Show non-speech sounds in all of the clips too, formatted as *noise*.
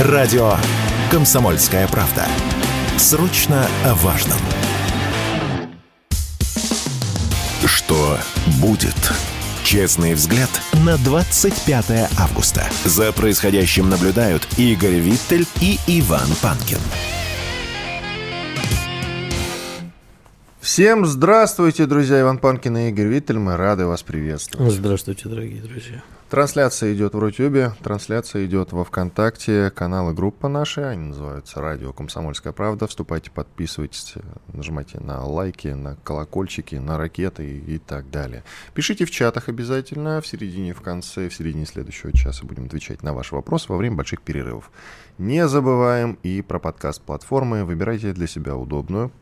Радио «Комсомольская правда». Срочно о важном. Что будет? Честный взгляд на 25 августа. За происходящим наблюдают Игорь Виттель и Иван Панкин. Всем здравствуйте, друзья! Иван Панкин и Игорь Виттель. Мы рады вас приветствовать. Здравствуйте, дорогие друзья. Трансляция идет в Рутюбе, трансляция идет во Вконтакте, каналы группа наши, они называются «Радио Комсомольская правда». Вступайте, подписывайтесь, нажимайте на лайки, на колокольчики, на ракеты и, и так далее. Пишите в чатах обязательно, в середине, в конце, в середине следующего часа будем отвечать на ваши вопросы во время больших перерывов. Не забываем и про подкаст-платформы. Выбирайте для себя удобную,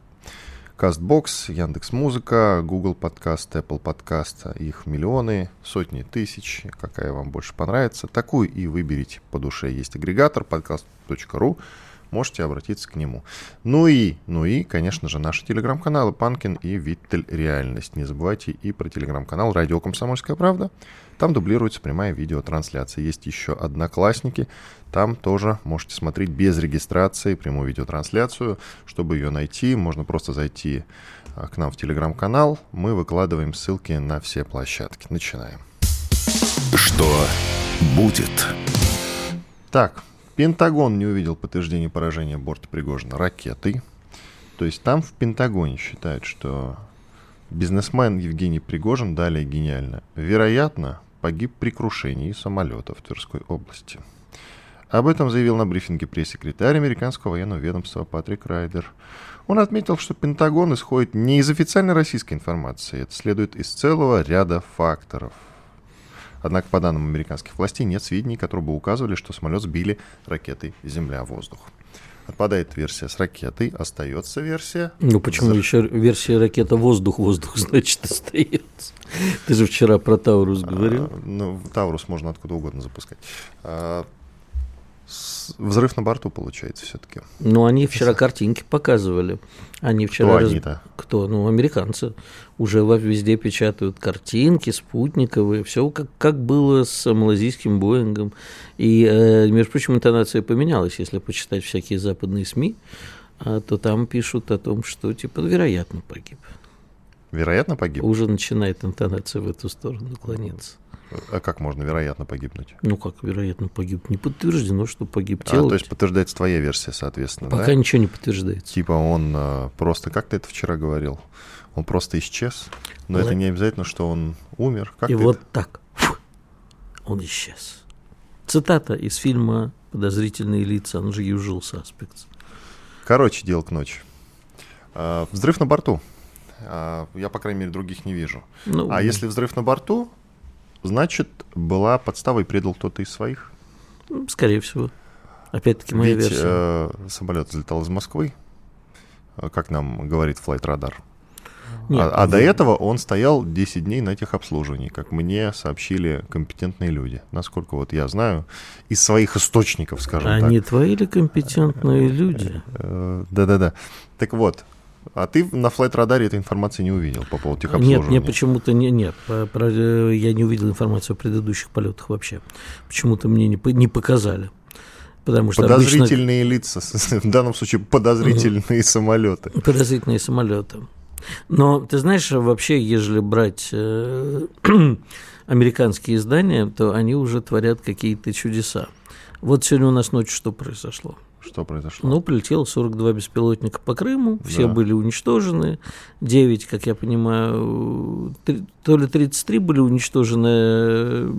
Кастбокс, Яндекс Музыка, Google Подкаст, Apple Подкаст, их миллионы, сотни тысяч, какая вам больше понравится. Такую и выберите по душе. Есть агрегатор подкаст.ру, можете обратиться к нему. Ну и, ну и, конечно же, наши телеграм-каналы Панкин и Виттель Реальность. Не забывайте и про телеграм-канал Радио Комсомольская Правда. Там дублируется прямая видеотрансляция. Есть еще Одноклассники. Там тоже можете смотреть без регистрации прямую видеотрансляцию. Чтобы ее найти, можно просто зайти а, к нам в телеграм-канал. Мы выкладываем ссылки на все площадки. Начинаем. Что будет? Так, Пентагон не увидел подтверждения поражения борта Пригожина ракетой. То есть там в Пентагоне считают, что бизнесмен Евгений Пригожин, далее гениально, вероятно, погиб при крушении самолета в Тверской области. Об этом заявил на брифинге пресс-секретарь американского военного ведомства Патрик Райдер. Он отметил, что Пентагон исходит не из официальной российской информации, это следует из целого ряда факторов. Однако, по данным американских властей, нет сведений, которые бы указывали, что самолет сбили ракетой «Земля-воздух». Отпадает версия с ракетой, остается версия. Ну почему за... еще версия ракета воздух-воздух, *laughs* значит, остается? Ты же вчера про Таурус говорил. А, ну, Таурус можно откуда угодно запускать. А, взрыв на борту получается все-таки. Ну, они вчера картинки показывали. Они вчера... Кто они-то? Кто? Ну, американцы. Уже везде печатают картинки спутниковые, все как, как было с малазийским Боингом. И, э, между прочим, интонация поменялась, если почитать всякие западные СМИ, а, то там пишут о том, что, типа, вероятно, погиб. Вероятно, погиб? Уже начинает интонация в эту сторону клониться. А как можно вероятно погибнуть? Ну, как вероятно погиб? Не подтверждено, что погиб тело. А, то есть подтверждается твоя версия, соответственно, Пока да? ничего не подтверждается. Типа он а, просто, как ты это вчера говорил, он просто исчез, но Л... это не обязательно, что он умер. Как И вот это? так, фу, он исчез. Цитата из фильма «Подозрительные лица», он же Usual Suspects. Короче, дело к ночи. А, взрыв на борту. А, я, по крайней мере, других не вижу. Ну, а если взрыв на борту, значит, была подстава и предал кто-то из своих? Скорее всего. Опять-таки моя Ведь, версия. Э, самолет взлетал из Москвы, э, как нам говорит Flight Radar. Нет, а, а до этого он стоял 10 дней на техобслуживании, как мне сообщили компетентные люди. Насколько вот я знаю, из своих источников, скажем а так. А не твои ли компетентные люди? Э, да-да-да. Так вот, а ты на флайт-радаре этой информации не увидел по поводу техобслуживания? Нет, мне почему-то не, нет. Про, про, я не увидел информацию о предыдущих полетах вообще. Почему-то мне не, не показали. Потому что подозрительные обычно... лица, *laughs* в данном случае подозрительные самолеты. Подозрительные самолеты. Но ты знаешь, вообще, если брать э, *clears throat* американские издания, то они уже творят какие-то чудеса. Вот сегодня у нас ночью что произошло? Что произошло? Ну, прилетело 42 беспилотника по Крыму, все да. были уничтожены, 9, как я понимаю, 3, то ли 33 были уничтожены э,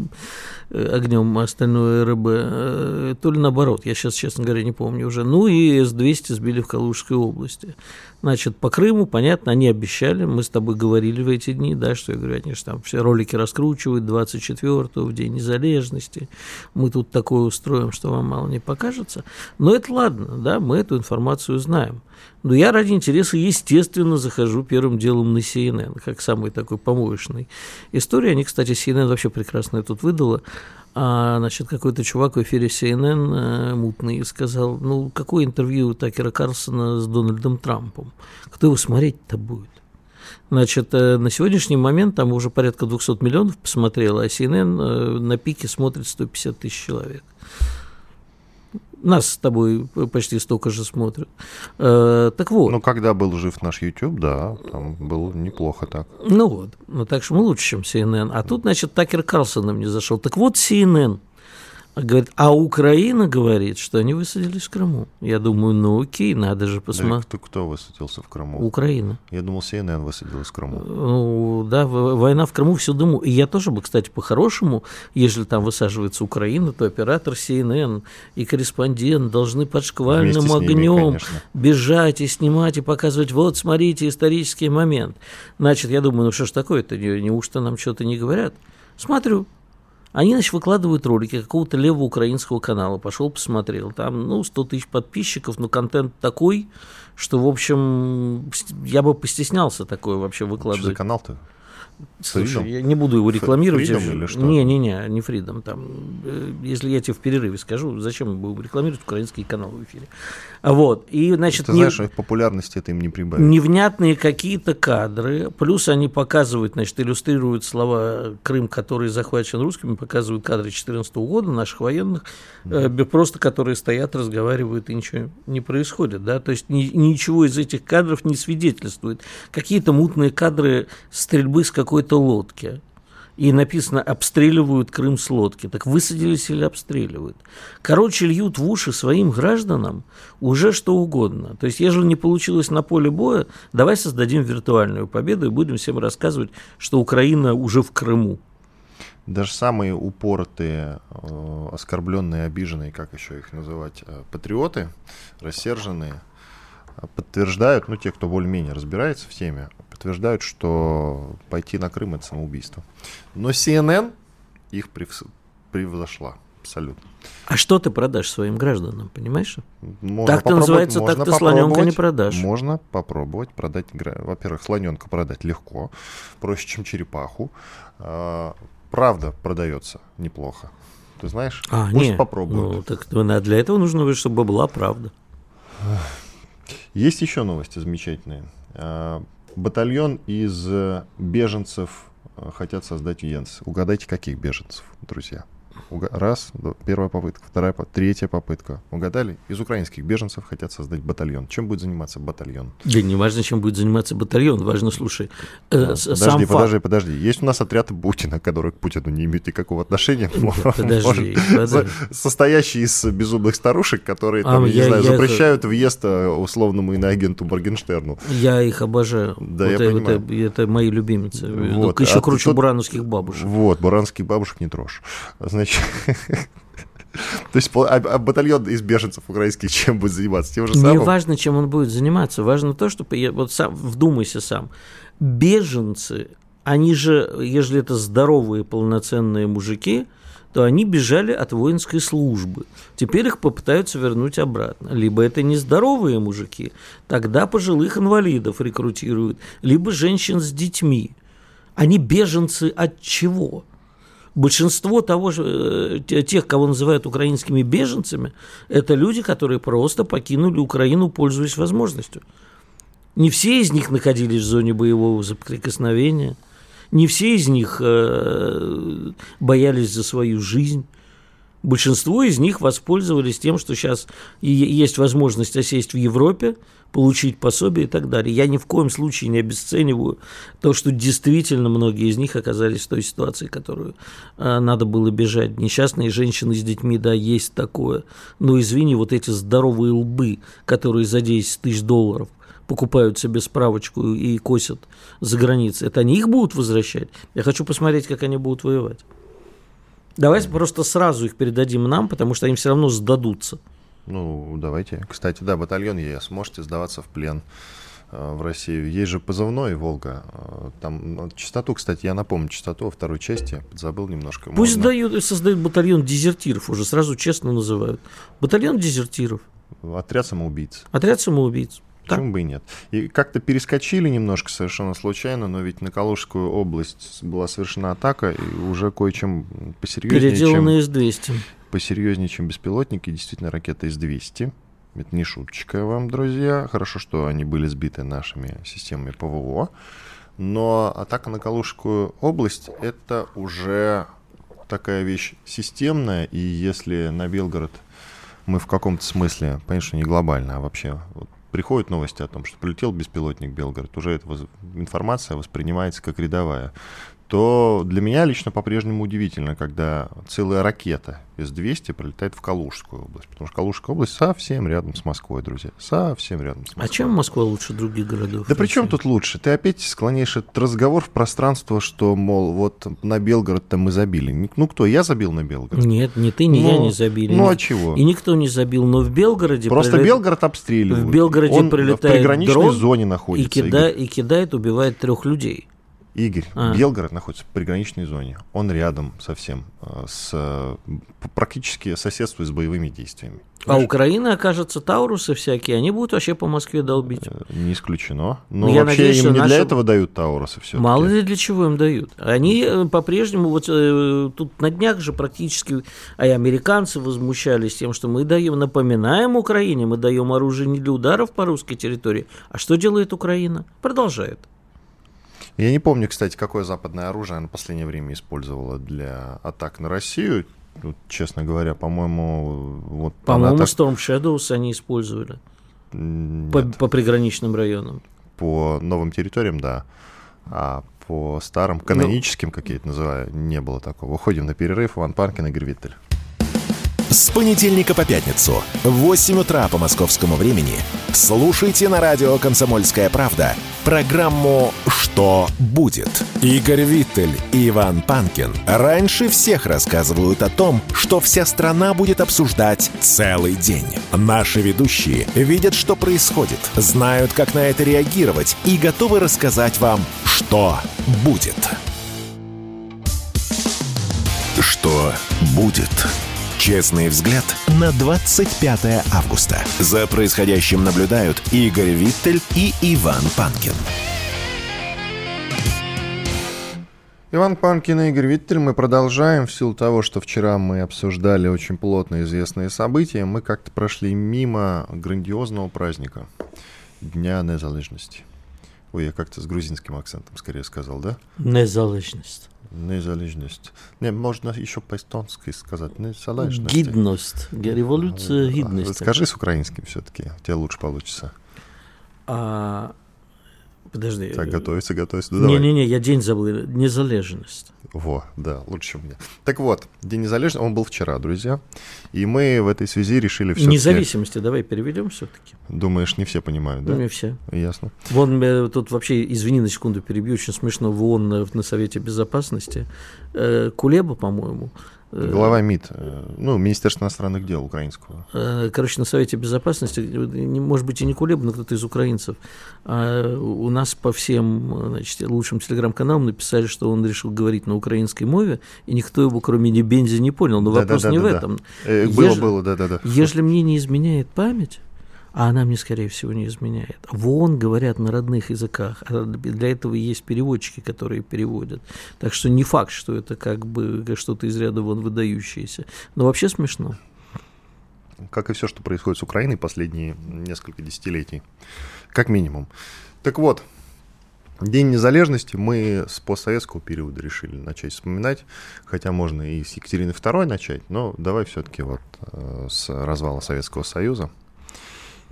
огнем, а остальное РБ, э, то ли наоборот, я сейчас, честно говоря, не помню уже. Ну и С-200 сбили в Калужской области. Значит, по Крыму, понятно, они обещали, мы с тобой говорили в эти дни, да, что я говорю, они же там все ролики раскручивают 24-го, в День Незалежности, мы тут такое устроим, что вам мало не покажется. Но это ладно, да, мы эту информацию знаем. Но я ради интереса, естественно, захожу первым делом на CNN, как самый такой помоечный история. Они, кстати, CNN вообще прекрасно тут выдала. А, значит, какой-то чувак в эфире CNN э, мутный сказал, ну, какое интервью Такера Карлсона с Дональдом Трампом? Кто его смотреть-то будет? Значит, э, на сегодняшний момент там уже порядка 200 миллионов посмотрело, а CNN э, на пике смотрит 150 тысяч человек. Нас с тобой почти столько же смотрят. Э, так вот. Ну, когда был жив наш YouTube, да, там было неплохо так. Ну вот. Ну, так что мы лучше, чем CNN. А тут, значит, Такер Карлсон нам не зашел. Так вот, CNN – Говорит, а Украина говорит, что они высадились в Крыму. Я думаю, ну окей, надо же посмотреть. Да, кто, кто высадился в Крыму? Украина. Я думал, CNN высадилась в Крыму. Ну, да, война в Крыму все думаю. И я тоже бы, кстати, по-хорошему, если там высаживается Украина, то оператор CNN и корреспондент должны под шквальным огнем ними, бежать и снимать и показывать, вот, смотрите, исторический момент. Значит, я думаю, ну что ж такое-то, неужто нам что-то не говорят? Смотрю, они, значит, выкладывают ролики какого-то левого украинского канала. Пошел, посмотрел. Там, ну, 100 тысяч подписчиков, но контент такой, что, в общем, я бы постеснялся такое вообще выкладывать. Что за канал-то? Слушай, я не буду его рекламировать. Freedom или что? Не, не, не, не Freedom. Там, э, если я тебе в перерыве скажу, зачем мы будем рекламировать украинский канал в эфире. Вот. И, значит, Ты не, знаешь, их популярности это им не прибавит. Невнятные какие-то кадры, плюс они показывают, значит, иллюстрируют слова Крым, который захвачен русскими, показывают кадры 2014 года наших военных, mm э, просто которые стоят, разговаривают, и ничего не происходит. Да? То есть ни, ничего из этих кадров не свидетельствует. Какие-то мутные кадры стрельбы с какой-то лодки и написано «обстреливают Крым с лодки». Так высадились или обстреливают? Короче, льют в уши своим гражданам уже что угодно. То есть, если не получилось на поле боя, давай создадим виртуальную победу и будем всем рассказывать, что Украина уже в Крыму. Даже самые упоротые, э, оскорбленные, обиженные, как еще их называть, э, патриоты, рассерженные, подтверждают, ну, те, кто более-менее разбирается в теме, подтверждают, что пойти на Крым это самоубийство. Но CNN их превзошла абсолютно. А что ты продашь своим гражданам, понимаешь? Можно так-то называется, так ты слоненка не продашь. Можно попробовать продать. Во-первых, слоненка продать легко, проще, чем черепаху. А, правда продается неплохо. Ты знаешь? А, Пусть нет. попробуют. Ну, так для этого нужно, чтобы была правда. Есть еще новости замечательные. А, Батальон из э, беженцев э, хотят создать в Йенс. Угадайте, каких беженцев, друзья? Раз, первая попытка, вторая, третья попытка. Угадали? Из украинских беженцев хотят создать батальон. Чем будет заниматься батальон? Да не важно, чем будет заниматься батальон. Важно, слушай, э, подожди, сам подожди, факт... подожди. Есть у нас отряд Путина, который к Путину не имеет никакого отношения. Подожди, подожди. Состоящий из безумных старушек, которые, там, а, я, не знаю, я запрещают их... въезд э, условному иноагенту Моргенштерну. Я их обожаю. Да, вот я это, понимаю. Это, это мои любимицы. Вот. Еще а круче тут... бурановских бабушек. Вот, буранских бабушек не трожь. Значит, то есть а, а батальон из беженцев украинских чем будет заниматься? Тем же самым? Не важно, чем он будет заниматься. Важно то, что... Вот сам, вдумайся сам. Беженцы, они же, если это здоровые полноценные мужики, то они бежали от воинской службы. Теперь их попытаются вернуть обратно. Либо это нездоровые мужики, тогда пожилых инвалидов рекрутируют, либо женщин с детьми. Они беженцы от чего? Большинство того же, э, тех, кого называют украинскими беженцами, это люди, которые просто покинули Украину, пользуясь возможностью. Не все из них находились в зоне боевого соприкосновения, не все из них э, боялись за свою жизнь. Большинство из них воспользовались тем, что сейчас есть возможность осесть в Европе, получить пособие и так далее. Я ни в коем случае не обесцениваю то, что действительно многие из них оказались в той ситуации, которую э, надо было бежать. Несчастные женщины с детьми, да, есть такое. Но извини, вот эти здоровые лбы, которые за 10 тысяч долларов покупают себе справочку и косят за границей, это они их будут возвращать? Я хочу посмотреть, как они будут воевать. Давайте просто сразу их передадим нам, потому что они все равно сдадутся. Ну, давайте. Кстати, да, батальон ЕС. Можете сдаваться в плен э, в Россию. Есть же позывной «Волга». Э, там ну, частоту, кстати, я напомню, частоту во второй части, забыл немножко. Пусть Можно... дают, создают батальон дезертиров, уже сразу честно называют. Батальон дезертиров. Отряд самоубийц. Отряд самоубийц. Почему бы и нет? И как-то перескочили немножко совершенно случайно, но ведь на Калужскую область была совершена атака, и уже кое-чем посерьезнее, Переделанные чем... С-200. Посерьезнее, чем беспилотники, действительно ракета С-200. Это не шуточка вам, друзья. Хорошо, что они были сбиты нашими системами ПВО. Но атака на Калужскую область — это уже такая вещь системная, и если на Белгород мы в каком-то смысле, конечно, не глобально, а вообще вот, приходят новости о том, что полетел беспилотник Белгород, уже эта информация воспринимается как рядовая то для меня лично по-прежнему удивительно, когда целая ракета С-200 пролетает в Калужскую область. Потому что Калужская область совсем рядом с Москвой, друзья. Совсем рядом с Москвой. А чем Москва лучше других городов? Да при чем тут лучше? Ты опять склоняешь этот разговор в пространство, что, мол, вот на Белгород-то мы забили. Ну кто, я забил на Белгород? Нет, ни ты, ни ну, я не забили. Ну а чего? И никто не забил, но в Белгороде... Просто прилет... Белгород обстреливают. В Белгороде Он прилетает в приграничной зоне находится. И, кида... и кидает, убивает трех людей. Игорь, а. Белгород находится в приграничной зоне. Он рядом совсем, э, с, практически соседствует с боевыми действиями. А Украина, окажется, Таурусы всякие, они будут вообще по Москве долбить. Э, не исключено. Но Я вообще надеюсь, им не наши... для этого дают Таурусы все Мало ли для чего им дают. Они э, по-прежнему, вот тут на днях же практически, а и американцы возмущались тем, что мы даем, напоминаем Украине, мы даем оружие не для ударов по русской территории. А что делает Украина? Продолжает. Я не помню, кстати, какое западное оружие она в последнее время использовала для атак на Россию. Вот, честно говоря, по-моему, вот по-моему, так... Storm Shadows они использовали по, по приграничным районам. По новым территориям, да. А по старым, каноническим, ну... как я это называю, не было такого. Уходим на перерыв. Иван Панкин, Игорь Виттель. С понедельника по пятницу в 8 утра по московскому времени слушайте на радио «Комсомольская правда» программу «Что будет?». Игорь Виттель и Иван Панкин раньше всех рассказывают о том, что вся страна будет обсуждать целый день. Наши ведущие видят, что происходит, знают, как на это реагировать и готовы рассказать вам, что будет. Что будет? Честный взгляд на 25 августа. За происходящим наблюдают Игорь Виттель и Иван Панкин. Иван Панкин и Игорь Виттель. Мы продолжаем. В силу того, что вчера мы обсуждали очень плотно известные события, мы как-то прошли мимо грандиозного праздника Дня незалежности. Ой, я как-то с грузинским акцентом скорее сказал, да? Незалежность. Незалежность. Не, можно еще по-эстонски сказать. Незалежность. Гидность. Революция гидности. Скажи с украинским все-таки. У тебя лучше получится. А, подожди. Так, готовится, готовится. Не-не-не, я день забыл. Незалежность. Во, да, лучше, меня. Так вот, День незалежности, он был вчера, друзья. И мы в этой связи решили все Независимости давай переведем все-таки. Думаешь, не все понимают, да? Ну, не все. Ясно. Вон, э, тут вообще, извини на секунду перебью, очень смешно, в ООН на, на Совете Безопасности э, Кулеба, по-моему, Э, Глава МИД, э, ну, Министерство иностранных дел украинского. Э, короче, на Совете Безопасности, может быть, и не Кулеб, но кто-то из украинцев, а у нас по всем значит, лучшим телеграм-каналам написали, что он решил говорить на украинской мове, и никто его, кроме Небензи, не понял. Но да, вопрос да, да, не да, в этом. Да. Было, было, да-да-да. Если мне не изменяет память, а она мне, скорее всего, не изменяет. В ООН говорят на родных языках, а для этого есть переводчики, которые переводят. Так что не факт, что это как бы что-то из ряда вон выдающееся. Но вообще смешно. Как и все, что происходит с Украиной последние несколько десятилетий. Как минимум. Так вот, День незалежности мы с постсоветского периода решили начать вспоминать, хотя можно и с Екатерины II начать, но давай все-таки вот э, с развала Советского Союза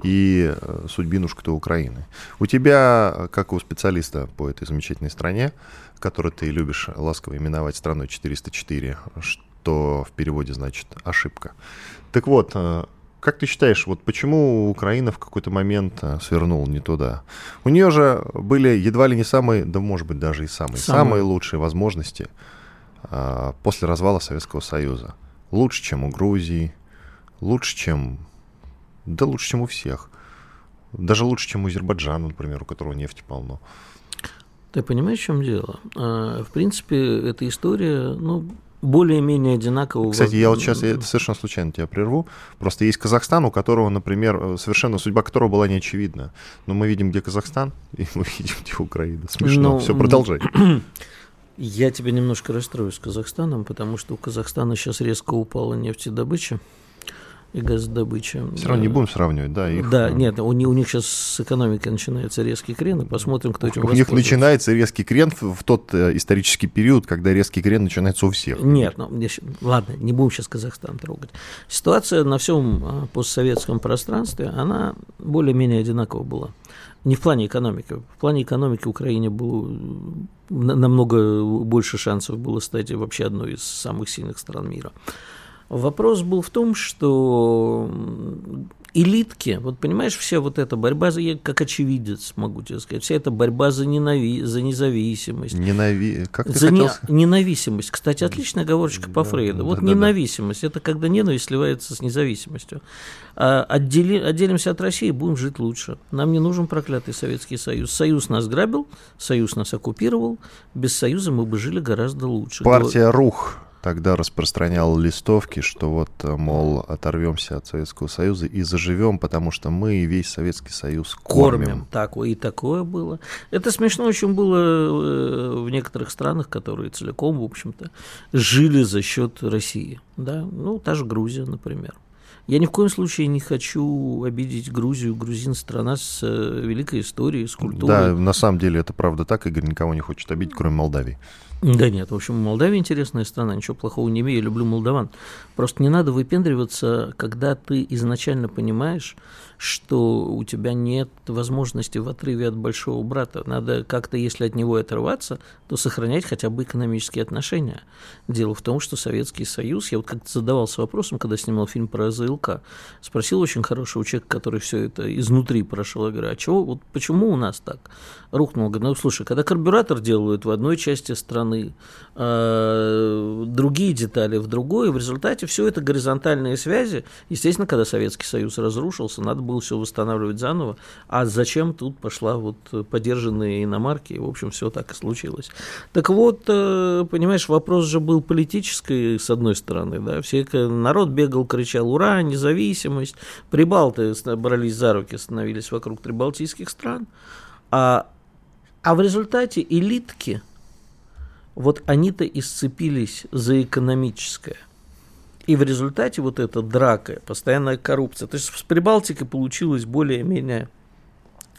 и э, судьбинушка-то Украины. У тебя, как у специалиста по этой замечательной стране, которую ты любишь ласково именовать страной 404, что в переводе значит ошибка. Так вот, э, как ты считаешь, вот почему Украина в какой-то момент э, свернула не туда? У нее же были едва ли не самые, да может быть даже и самые, самые, самые лучшие возможности после развала Советского Союза. Лучше, чем у Грузии, лучше, чем да лучше, чем у всех. Даже лучше, чем у Азербайджана, например, у которого нефти полно. Ты понимаешь, в чем дело? А, в принципе, эта история, ну, более-менее одинаково. Кстати, я вот сейчас я совершенно случайно тебя прерву. Просто есть Казахстан, у которого, например, совершенно судьба которого была не очевидна. Но мы видим, где Казахстан, *laughs* и мы видим, где Украина. Смешно. Но... Ну, Все, продолжай. *clears throat* Я тебя немножко расстрою с Казахстаном, потому что у Казахстана сейчас резко упала нефтедобыча. И газодобыча. Все равно не будем сравнивать, да? Их... Да, нет, у, них, у них сейчас с экономикой начинается резкий крен, и посмотрим, кто этим У них начинается резкий крен в тот э, исторический период, когда резкий крен начинается у всех. Нет, ну, ладно, не будем сейчас Казахстан трогать. Ситуация на всем а, постсоветском пространстве, она более-менее одинакова была. Не в плане экономики. В плане экономики Украине было намного больше шансов было стать вообще одной из самых сильных стран мира. Вопрос был в том, что элитки, вот понимаешь, вся вот эта борьба, за, я как очевидец могу тебе сказать, вся эта борьба за, ненави, за независимость. Ненави... Как ты за хотел... не... ненависимость. Кстати, отличная оговорочка по Фрейду. Вот да, ненависимость, да. это когда ненависть сливается с независимостью. А отдели... Отделимся от России, будем жить лучше. Нам не нужен проклятый Советский Союз. Союз нас грабил, Союз нас оккупировал. Без Союза мы бы жили гораздо лучше. Партия РУХ тогда распространял листовки, что вот, мол, оторвемся от Советского Союза и заживем, потому что мы весь Советский Союз кормим. кормим. Так, и такое было. Это смешно очень было э, в некоторых странах, которые целиком, в общем-то, жили за счет России. Да? Ну, та же Грузия, например. Я ни в коем случае не хочу обидеть Грузию. Грузин страна с э, великой историей, с культурой. Да, на самом деле это правда так. Игорь никого не хочет обидеть, кроме Молдавии. Да нет, в общем, Молдавия интересная страна, ничего плохого не имею, я люблю молдаван. Просто не надо выпендриваться, когда ты изначально понимаешь, что у тебя нет возможности в отрыве от большого брата. Надо как-то, если от него отрываться, то сохранять хотя бы экономические отношения. Дело в том, что Советский Союз, я вот как-то задавался вопросом, когда снимал фильм про АЗЛК, спросил очень хорошего человека, который все это изнутри прошел, я говорю, а чего, вот почему у нас так рухнул? Говорю, ну слушай, когда карбюратор делают в одной части страны, а другие детали в другой, в результате все это горизонтальные связи. Естественно, когда Советский Союз разрушился, надо было было все восстанавливать заново. А зачем тут пошла вот подержанные иномарки? В общем, все так и случилось. Так вот, э, понимаешь, вопрос же был политический, с одной стороны, да, все, народ бегал, кричал «Ура! Независимость!» Прибалты брались за руки, становились вокруг прибалтийских стран. А, а в результате элитки, вот они-то и сцепились за экономическое – и в результате вот эта драка, постоянная коррупция. То есть с Прибалтикой получилось более-менее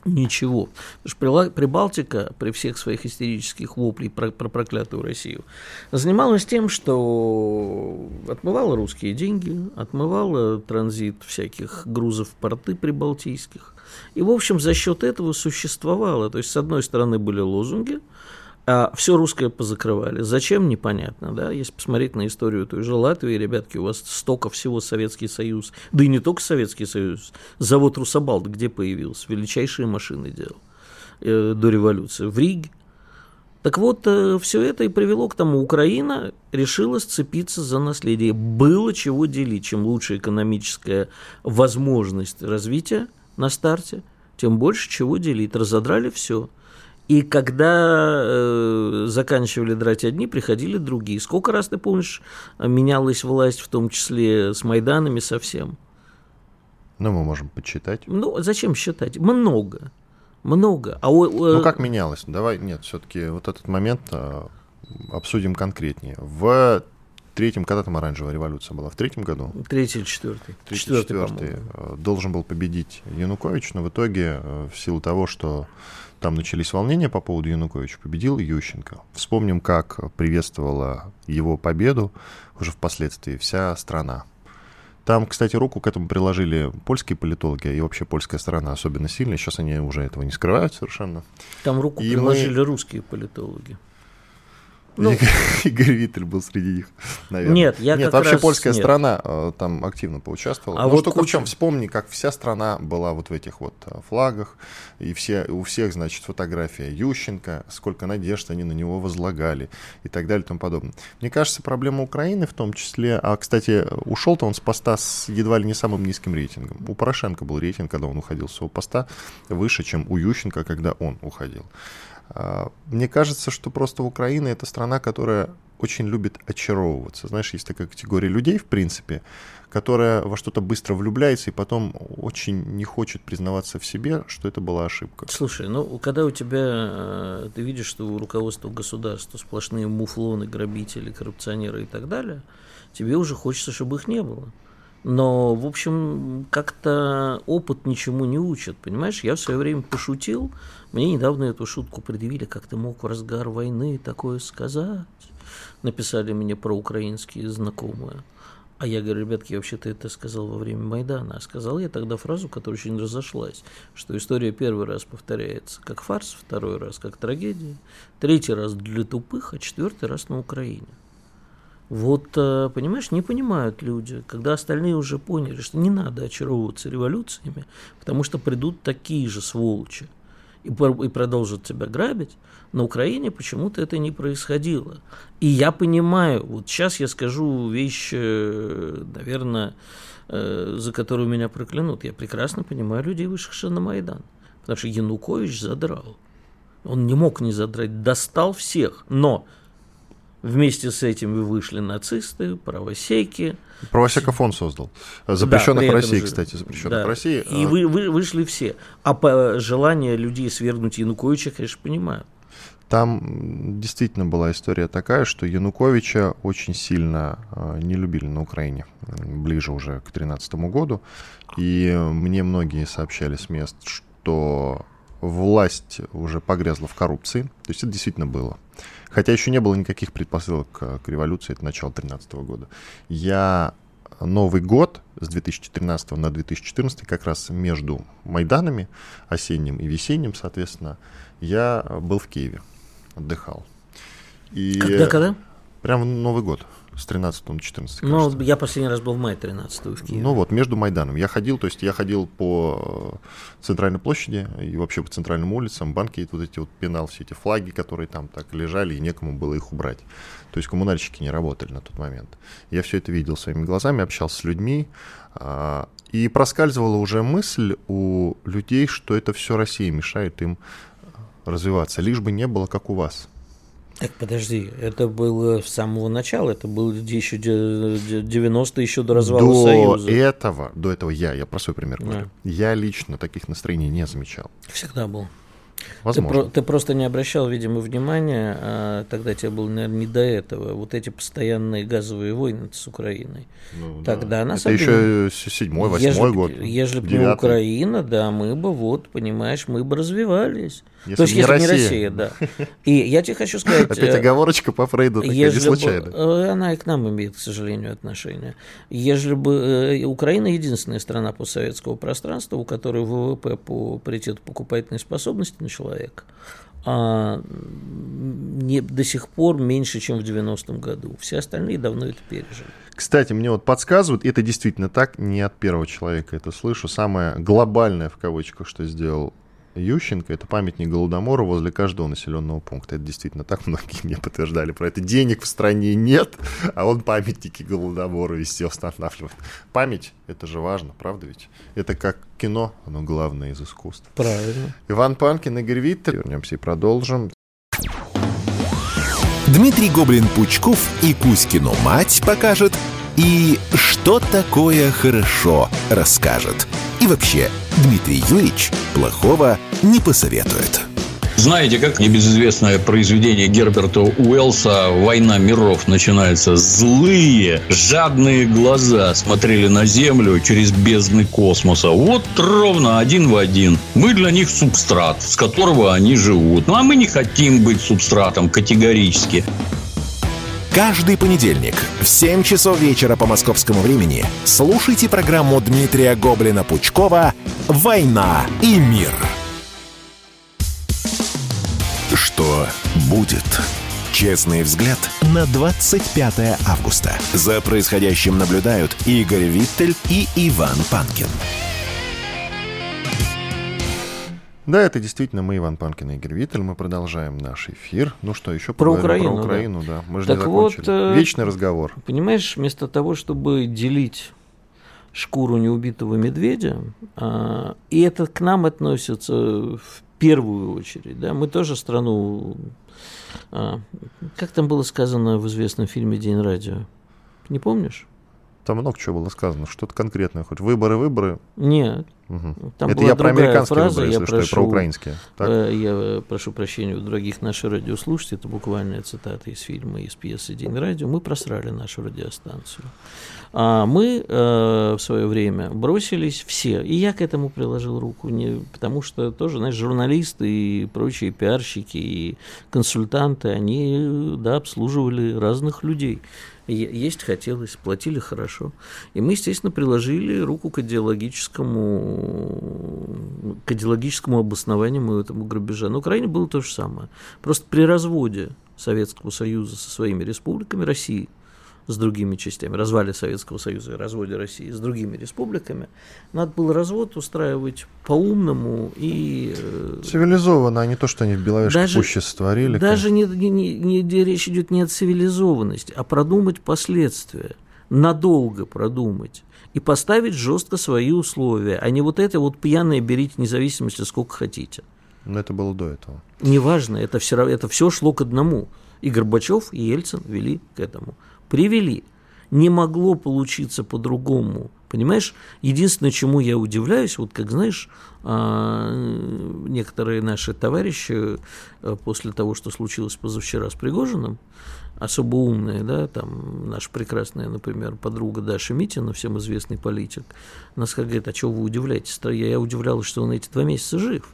ничего. Потому что Прибалтика при всех своих истерических воплей про, про проклятую Россию занималась тем, что отмывала русские деньги, отмывала транзит всяких грузов в порты прибалтийских. И, в общем, за счет этого существовало. То есть, с одной стороны, были лозунги – а все русское позакрывали. Зачем, непонятно, да? Если посмотреть на историю той же Латвии, ребятки, у вас столько всего Советский Союз, да и не только Советский Союз, завод Русабалт где появился? Величайшие машины делал э, до революции. В Риге. Так вот, э, все это и привело к тому, Украина решила сцепиться за наследие. Было чего делить. Чем лучше экономическая возможность развития на старте, тем больше чего делить. Разодрали все. И когда э, заканчивали драть одни, приходили другие. Сколько раз, ты помнишь, менялась власть, в том числе с Майданами совсем? Ну, мы можем подсчитать. Ну, зачем считать? Много. Много. А, э, ну, как менялось? Давай, нет, все-таки вот этот момент э, обсудим конкретнее. В третьем, когда там оранжевая революция была? В третьем году? Третий или четвертый? Третий, четвертый, четвертый. Э, должен был победить Янукович, но в итоге, э, в силу того, что там начались волнения по поводу Януковича, победил Ющенко. Вспомним, как приветствовала его победу уже впоследствии вся страна. Там, кстати, руку к этому приложили польские политологи и вообще польская сторона особенно сильно. Сейчас они уже этого не скрывают совершенно. Там руку и приложили мы... русские политологи. Ну, *laughs* Игорь Виттель был среди них, наверное. Нет, я Нет, вообще польская нет. страна э, там активно поучаствовала. А Но вот штука куча... в чем, вспомни, как вся страна была вот в этих вот э, флагах, и все, у всех, значит, фотография Ющенко, сколько надежд они на него возлагали и так далее и тому подобное. Мне кажется, проблема Украины в том числе, а, кстати, ушел-то он с поста с едва ли не самым низким рейтингом. У Порошенко был рейтинг, когда он уходил с своего поста, выше, чем у Ющенко, когда он уходил. А, мне кажется, что просто Украина это страна, которая очень любит очаровываться. Знаешь, есть такая категория людей, в принципе, которая во что-то быстро влюбляется и потом очень не хочет признаваться в себе, что это была ошибка. Слушай, ну когда у тебя, э, ты видишь, что у руководства государства сплошные муфлоны, грабители, коррупционеры и так далее, тебе уже хочется, чтобы их не было. Но, в общем, как-то опыт ничему не учит, понимаешь? Я в свое время пошутил, мне недавно эту шутку предъявили, как ты мог в разгар войны такое сказать. Написали мне про украинские знакомые. А я говорю, ребятки, вообще-то это сказал во время Майдана. А сказал я тогда фразу, которая очень разошлась, что история первый раз повторяется как фарс, второй раз как трагедия, третий раз для тупых, а четвертый раз на Украине. Вот, э, понимаешь, не понимают люди, когда остальные уже поняли, что не надо очаровываться революциями, потому что придут такие же сволочи и, и продолжат тебя грабить, на Украине почему-то это не происходило. И я понимаю, вот сейчас я скажу вещь, э, наверное, э, за которую меня проклянут. Я прекрасно понимаю людей, вышедших на Майдан. Потому что Янукович задрал. Он не мог не задрать, достал всех. Но Вместе с этим вы вышли нацисты, правосеки. Правосека фонд создал. Запрещенных да, в России, же, кстати, запрещенных да. в России. И а... вы, вы вышли все. А по желание людей свергнуть Януковича, конечно, понимаю. Там действительно была история такая, что Януковича очень сильно а, не любили на Украине, ближе уже к 2013 году. И мне многие сообщали с мест, что власть уже погрязла в коррупции. То есть это действительно было. Хотя еще не было никаких предпосылок к, революции, это начало 2013 года. Я Новый год с 2013 на 2014, как раз между Майданами, осенним и весенним, соответственно, я был в Киеве, отдыхал. И когда, когда? Прямо Новый год с 13 на 14. Ну, я последний раз был в мае 13 в Киеве. Ну вот, между Майданом. Я ходил, то есть я ходил по центральной площади и вообще по центральным улицам, банки, вот эти вот пенал, все эти флаги, которые там так лежали, и некому было их убрать. То есть коммунальщики не работали на тот момент. Я все это видел своими глазами, общался с людьми, а, и проскальзывала уже мысль у людей, что это все Россия мешает им развиваться, лишь бы не было как у вас. Так, подожди, это было с самого начала, это было еще 90 еще до развала до Союза. До этого, до этого я, я про свой пример говорю, да. я лично таких настроений не замечал. Всегда был. Возможно. Ты, ты просто не обращал, видимо, внимания, а тогда тебе было, наверное, не до этого, вот эти постоянные газовые войны с Украиной. Ну, тогда да. на Это еще седьмой, восьмой год. Если бы не Украина, да, мы бы, вот, понимаешь, мы бы развивались. Если То есть, если Россия. не Россия, да. И я тебе хочу сказать... Опять э, оговорочка по Фрейду такая не случайно. Э, она и к нам имеет, к сожалению, отношение. Если бы э, Украина единственная страна постсоветского пространства, у которой ВВП по паритету покупательной способности на человека а не, до сих пор меньше, чем в 90-м году. Все остальные давно это пережили. Кстати, мне вот подсказывают, это действительно так, не от первого человека это слышу. Самое глобальное, в кавычках, что сделал Ющенко, это памятник Голодомора возле каждого населенного пункта. Это действительно так, многие мне подтверждали про это. Денег в стране нет, а он памятники Голодомора везде устанавливает. Память, это же важно, правда ведь? Это как кино, оно главное из искусств. Правильно. Иван Панкин, Игорь Виттер. Вернемся и продолжим. Дмитрий Гоблин-Пучков и Кузькину мать покажет, и что такое хорошо расскажет. И вообще, Дмитрий Юрьевич плохого не посоветует. Знаете, как небезызвестное произведение Герберта Уэллса «Война миров» начинается? Злые, жадные глаза смотрели на Землю через бездны космоса. Вот ровно один в один. Мы для них субстрат, с которого они живут. Ну, а мы не хотим быть субстратом категорически. Каждый понедельник в 7 часов вечера по московскому времени слушайте программу Дмитрия Гоблина-Пучкова «Война и мир». Что будет? Честный взгляд на 25 августа. За происходящим наблюдают Игорь Виттель и Иван Панкин. Да, это действительно мы, Иван Панкин и Игорь Виттель. Мы продолжаем наш эфир. Ну что, еще про Украину. Про Украину, да. да. Мы же так не закончили. Вот, э, Вечный разговор. Понимаешь, вместо того, чтобы делить шкуру неубитого медведя, а, и это к нам относится в первую очередь. Да? Мы тоже страну... А, как там было сказано в известном фильме «День радио»? Не помнишь? Там много чего было сказано. Что-то конкретное. Хоть выборы, выборы. Нет. Угу. Там Это я про американские фраза, выборы, если я прошу, что, про украинские. Так? Э, я прошу прощения у других наших радиослушателей, это буквальная цитата из фильма, из пьесы «День радио». Мы просрали нашу радиостанцию. А мы э, в свое время бросились все, и я к этому приложил руку, не, потому что тоже, знаешь, журналисты и прочие пиарщики и консультанты, они, да, обслуживали разных людей. Есть хотелось, платили хорошо. И мы, естественно, приложили руку к идеологическому, к идеологическому обоснованию этому грабежа. На Украине было то же самое. Просто при разводе Советского Союза со своими республиками России – с другими частями, развале Советского Союза и разводе России с другими республиками, надо было развод устраивать по-умному и... Э, Цивилизованно, а не то, что они в Беловежской даже, пуще сотворили. Даже не, не, не, не, речь идет не о цивилизованности, а продумать последствия, надолго продумать и поставить жестко свои условия, а не вот это вот пьяное берите независимости сколько хотите. Но это было до этого. Неважно, это все, это все шло к одному. И Горбачев, и Ельцин вели к этому привели. Не могло получиться по-другому. Понимаешь, единственное, чему я удивляюсь, вот как знаешь, а, некоторые наши товарищи э, после того, что случилось позавчера с Пригожиным, особо умные, да, там наша прекрасная, например, подруга Даша Митина, всем известный политик, нас говорит, а чего вы удивляетесь? Я удивлялась, что он эти два месяца жив.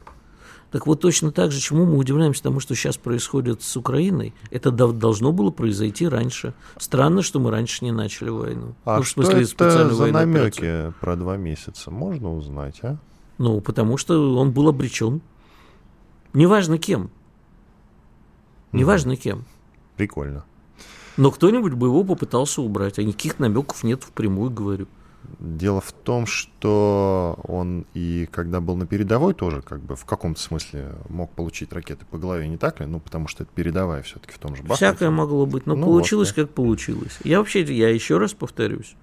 Так вот, точно так же, чему мы удивляемся тому, что сейчас происходит с Украиной, это должно было произойти раньше. Странно, что мы раньше не начали войну. А ну, в смысле, это за намеки операцию. про два месяца? Можно узнать, а? Ну, потому что он был обречен. Неважно кем. Неважно кем. Прикольно. Но кто-нибудь бы его попытался убрать, а никаких намеков нет впрямую, говорю. Дело в том, что он и когда был на передовой тоже как бы в каком-то смысле мог получить ракеты по голове, не так ли? Ну, потому что это передовая все-таки в том же Бахмуте. Всякое могло быть, но ну, получилось, вот, как получилось. Я вообще, я еще раз повторюсь,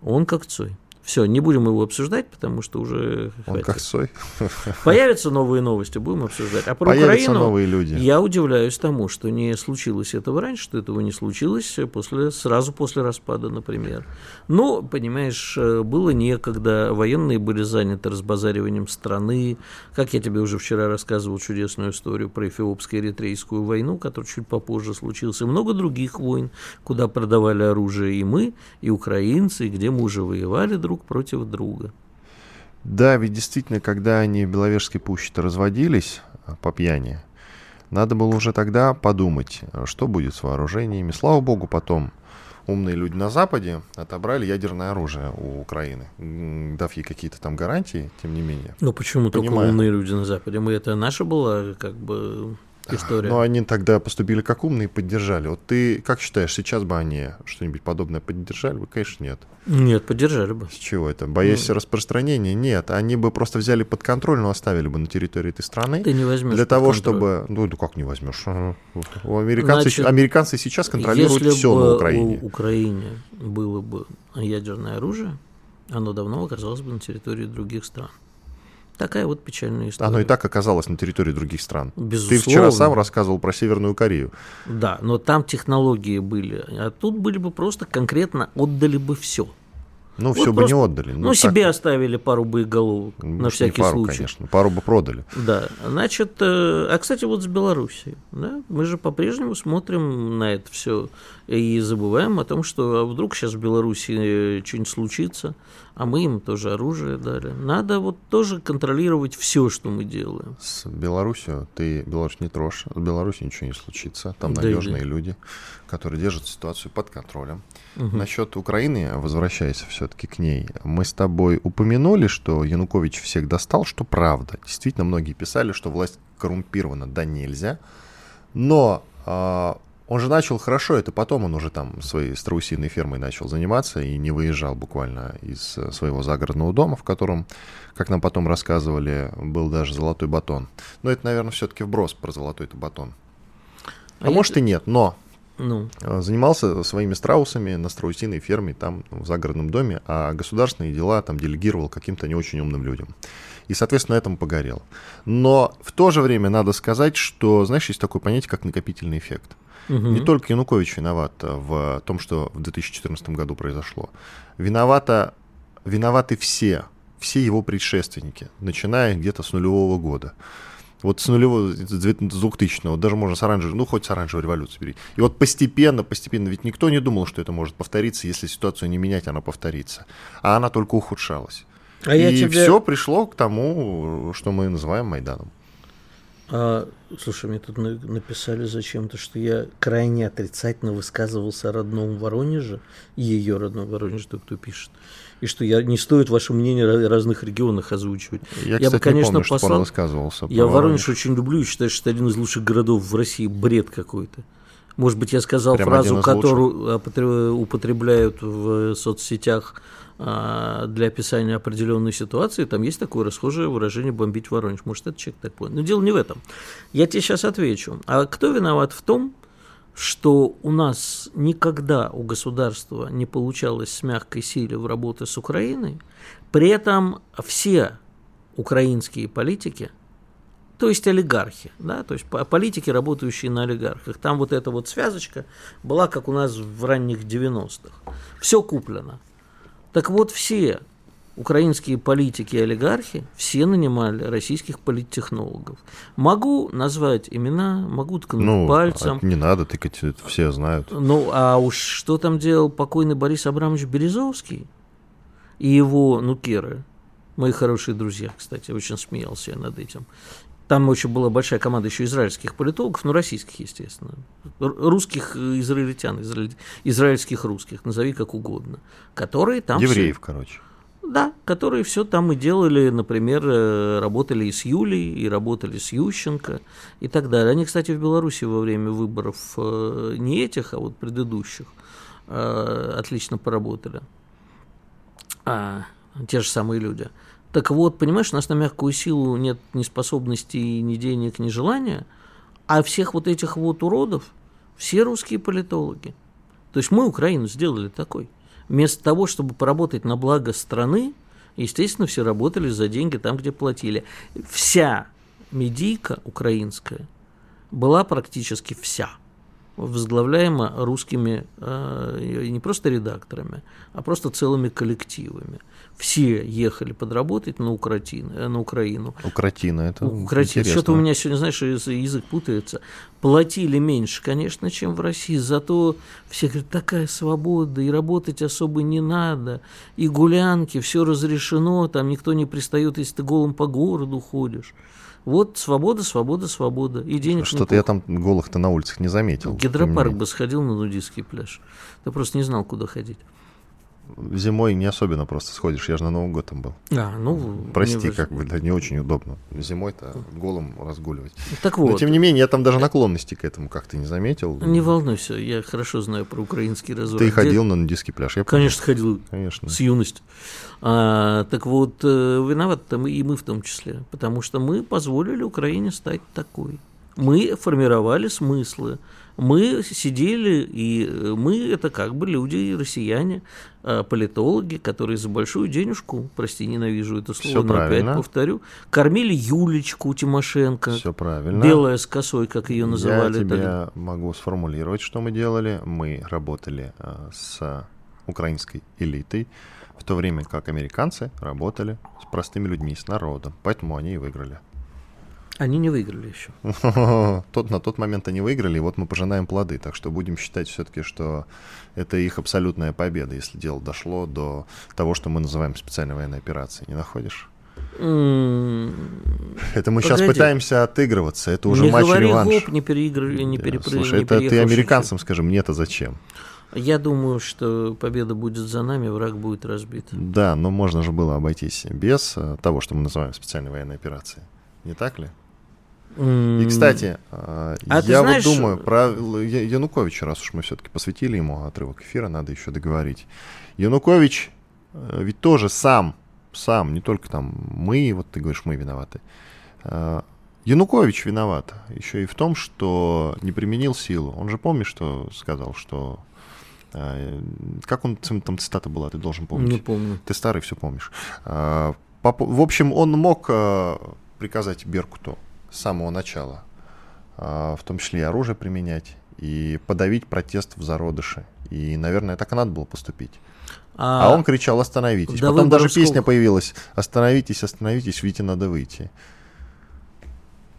он как Цой. Все, не будем его обсуждать, потому что уже Он хватит. как сой. Появятся новые новости, будем обсуждать. А про Появятся Украину новые люди. я удивляюсь тому, что не случилось этого раньше, что этого не случилось после, сразу после распада, например. Ну, понимаешь, было некогда, военные были заняты разбазариванием страны. Как я тебе уже вчера рассказывал чудесную историю про эфиопско-эритрейскую войну, которая чуть попозже случилась, и много других войн, куда продавали оружие и мы, и украинцы, и где мы уже воевали друг друг против друга. Да, ведь действительно, когда они в Беловежской пуще-то разводились а, по пьяни, надо было уже тогда подумать, а, что будет с вооружениями. Слава богу, потом умные люди на Западе отобрали ядерное оружие у Украины, дав ей какие-то там гарантии, тем не менее. Ну почему Понимаю. только умные люди на Западе? Мы это наша была как бы история. Но они тогда поступили как умные и поддержали. Вот ты как считаешь, сейчас бы они что-нибудь подобное поддержали бы? Конечно, нет. Нет, поддержали бы. С чего это? Боясь ну, распространения? Нет. Они бы просто взяли под контроль, но оставили бы на территории этой страны. Ты не возьмешь. Для того, контроль. чтобы... Ну, ну, как не возьмешь? У американцы, Значит, американцы сейчас контролируют если все бы на Украине. у Украине было бы ядерное оружие, оно давно оказалось бы на территории других стран. Такая вот печальная история. Оно и так оказалось на территории других стран. Безусловно. Ты вчера сам рассказывал про Северную Корею. Да, но там технологии были. А тут были бы просто конкретно отдали бы все. Ну, вот все бы не отдали. Ну, ну себе так... оставили пару боеголовок, ну, на всякий пару, случай. конечно, пару бы продали. Да, значит, э, а, кстати, вот с Белоруссией, да, мы же по-прежнему смотрим на это все и забываем о том, что а вдруг сейчас в Беларуси что-нибудь случится, а мы им тоже оружие дали. Надо вот тоже контролировать все, что мы делаем. С Беларусью ты Беларусь не трожь, с Беларусью ничего не случится, там да надежные да. люди, которые держат ситуацию под контролем. Угу. Насчет Украины, возвращаясь все-таки к ней, мы с тобой упомянули, что Янукович всех достал, что правда. Действительно, многие писали, что власть коррумпирована, да нельзя. Но э, он же начал хорошо, это потом он уже там своей страусиной фермой начал заниматься и не выезжал буквально из э, своего загородного дома, в котором, как нам потом рассказывали, был даже золотой батон. Но это, наверное, все-таки вброс про золотой батон. А, а может это... и нет, но ну. Э, занимался своими страусами на страусиной ферме там в загородном доме, а государственные дела там делегировал каким-то не очень умным людям. И, соответственно, этому погорел. Но в то же время надо сказать, что, знаешь, есть такое понятие, как накопительный эффект. Угу. Не только Янукович виноват в том, что в 2014 году произошло. Виновата, виноваты все все его предшественники, начиная где-то с нулевого года. Вот с нулевого, с 2000-го, даже можно с оранжевой, ну хоть с оранжевой революции бери. И вот постепенно, постепенно, ведь никто не думал, что это может повториться, если ситуацию не менять, она повторится. А она только ухудшалась. А и тебе... все пришло к тому, что мы называем Майданом. А, слушай, мне тут написали зачем-то, что я крайне отрицательно высказывался о родном Воронеже, ее родном Воронеже, кто, кто пишет, и что я не стоит ваше мнение о разных регионах озвучивать. Я, я кстати, бы, конечно, не помню, послал... высказывался. Я Воронеж. Воронеж очень люблю и считаю, что это один из лучших городов в России. Бред какой-то. Может быть, я сказал Прям фразу, которую употребляют в соцсетях а, для описания определенной ситуации, там есть такое расхожее выражение «бомбить Воронеж». Может, этот человек так понял. Но дело не в этом. Я тебе сейчас отвечу. А кто виноват в том, что у нас никогда у государства не получалось с мягкой силой в работе с Украиной, при этом все украинские политики, то есть олигархи, да, то есть политики, работающие на олигархах, там вот эта вот связочка была, как у нас в ранних 90-х. Все куплено. Так вот, все украинские политики и олигархи, все нанимали российских политтехнологов. Могу назвать имена, могу ткнуть ну, пальцем. Не надо тыкать, это все знают. Ну, а уж что там делал покойный Борис Абрамович Березовский и его нукеры, мои хорошие друзья, кстати, очень смеялся я над этим. Там очень была большая команда еще израильских политологов, ну, российских, естественно. Русских э, израильтян, израиль... израильских русских, назови как угодно. Которые там... Евреев, все... короче. Да, которые все там и делали, например, э, работали и с Юлей, и работали с Ющенко и так далее. Они, кстати, в Беларуси во время выборов э, не этих, а вот предыдущих отлично поработали. А, те же самые люди. Так вот, понимаешь, у нас на мягкую силу нет ни способностей, ни денег, ни желания, а всех вот этих вот уродов все русские политологи. То есть мы Украину сделали такой. Вместо того, чтобы поработать на благо страны, естественно, все работали за деньги там, где платили. Вся медийка украинская была практически вся возглавляема русскими э, не просто редакторами, а просто целыми коллективами все ехали подработать на, Укратин, э, на Украину. Укратина, это Укратина. Что-то у меня сегодня, знаешь, язык путается. Платили меньше, конечно, чем в России, зато все говорят, такая свобода, и работать особо не надо, и гулянки, все разрешено, там никто не пристает, если ты голым по городу ходишь. Вот свобода, свобода, свобода. И денег Что-то я там голых-то на улицах не заметил. Гидропарк бы сходил на нудистский пляж. Ты просто не знал, куда ходить зимой не особенно просто сходишь. Я же на Новый год там был. А, ну... Прости, как бы, да, не очень удобно. Зимой-то голым разгуливать. Так вот. Но, тем не менее, я там даже наклонности к этому как-то не заметил. Не волнуйся, я хорошо знаю про украинский разор. Ты ходил на нудистский пляж? Я Конечно, ходил. Конечно. С юности. А, так вот, э, виноваты мы и мы в том числе, потому что мы позволили Украине стать такой. Мы формировали смыслы, мы сидели, и э, мы это как бы люди, россияне, а, политологи, которые за большую денежку, прости, ненавижу это слово, Все но правильно. опять повторю, кормили Юлечку Тимошенко. Все правильно. Белая с косой, как ее называли. Я тебе тогда. могу сформулировать, что мы делали. Мы работали а, с украинской элитой, в то время как американцы работали с простыми людьми, с народом. Поэтому они и выиграли. Они не выиграли еще. *laughs* тот, на тот момент они выиграли, и вот мы пожинаем плоды. Так что будем считать все-таки, что это их абсолютная победа, если дело дошло до того, что мы называем специальной военной операцией. Не находишь? Это мы сейчас пытаемся отыгрываться, это уже не матч говори реванш. Гоп, не переигрывай, не перепрыгивай. Слушай, это ты американцам скажи, мне-то зачем? Я думаю, что победа будет за нами, враг будет разбит. Да, но можно же было обойтись без э, того, что мы называем специальной военной операцией. Не так ли? И, кстати, а, а я знаешь... вот думаю про Януковича, раз уж мы все-таки посвятили ему отрывок эфира, надо еще договорить. Янукович э, ведь тоже сам, сам, не только там мы, вот ты говоришь, мы виноваты. А, Янукович виноват еще и в том, что не применил силу. Он же помнишь, что сказал, что а, как он там цитата была, ты должен помнить. Не помню. Ты старый, все помнишь. В общем, он мог приказать Беркуту с самого начала, а, в том числе и оружие применять, и подавить протест в зародыше. И, наверное, так и надо было поступить. А, а он кричал «Остановитесь». Да Потом даже песня появилась «Остановитесь, остановитесь, Вите надо выйти».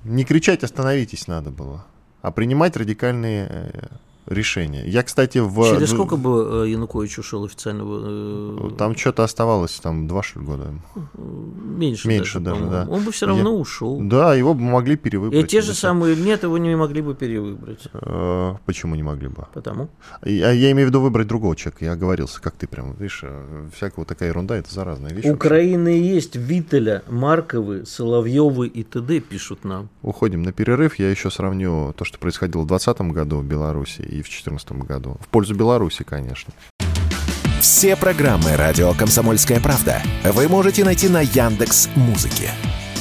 Не кричать «Остановитесь» надо было, а принимать радикальные э, решение. Я, кстати, в... Через сколько бы э, Янукович ушел официально? Э, там что-то оставалось, там два, что года. Меньше, Меньше даже, даже да. Он бы все равно Я... ушел. Да, его бы могли перевыбрать. И те же самые... Нет, его не могли бы перевыбрать. Э, почему не могли бы? Потому? Я, я имею в виду выбрать другого человека. Я оговорился, как ты прям, видишь, всякая вот такая ерунда, это заразная вещь. Украины есть Виталя, Марковы, Соловьевы и т.д. пишут нам. Уходим на перерыв. Я еще сравню то, что происходило в 2020 году в Беларуси в 2014 году. В пользу Беларуси, конечно. Все программы «Радио Комсомольская правда» вы можете найти на Яндекс Музыке.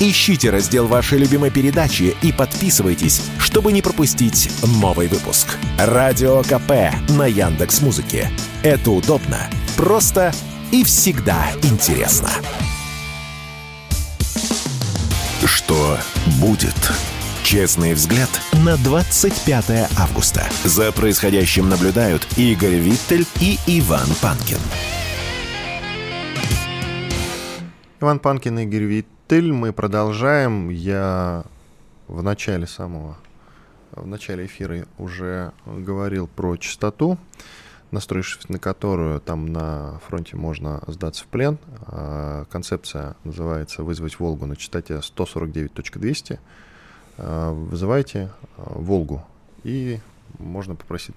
Ищите раздел вашей любимой передачи и подписывайтесь, чтобы не пропустить новый выпуск. Радио КП на Яндекс Музыке. Это удобно, просто и всегда интересно. Что будет? Честный взгляд на 25 августа. За происходящим наблюдают Игорь Виттель и Иван Панкин. Иван Панкин и Игорь Виттель. Мы продолжаем. Я в начале самого, в начале эфира уже говорил про частоту, настроившись на которую там на фронте можно сдаться в плен. А, концепция называется «Вызвать Волгу» на частоте 149.200. Э, вызывайте э, Волгу, и можно попросить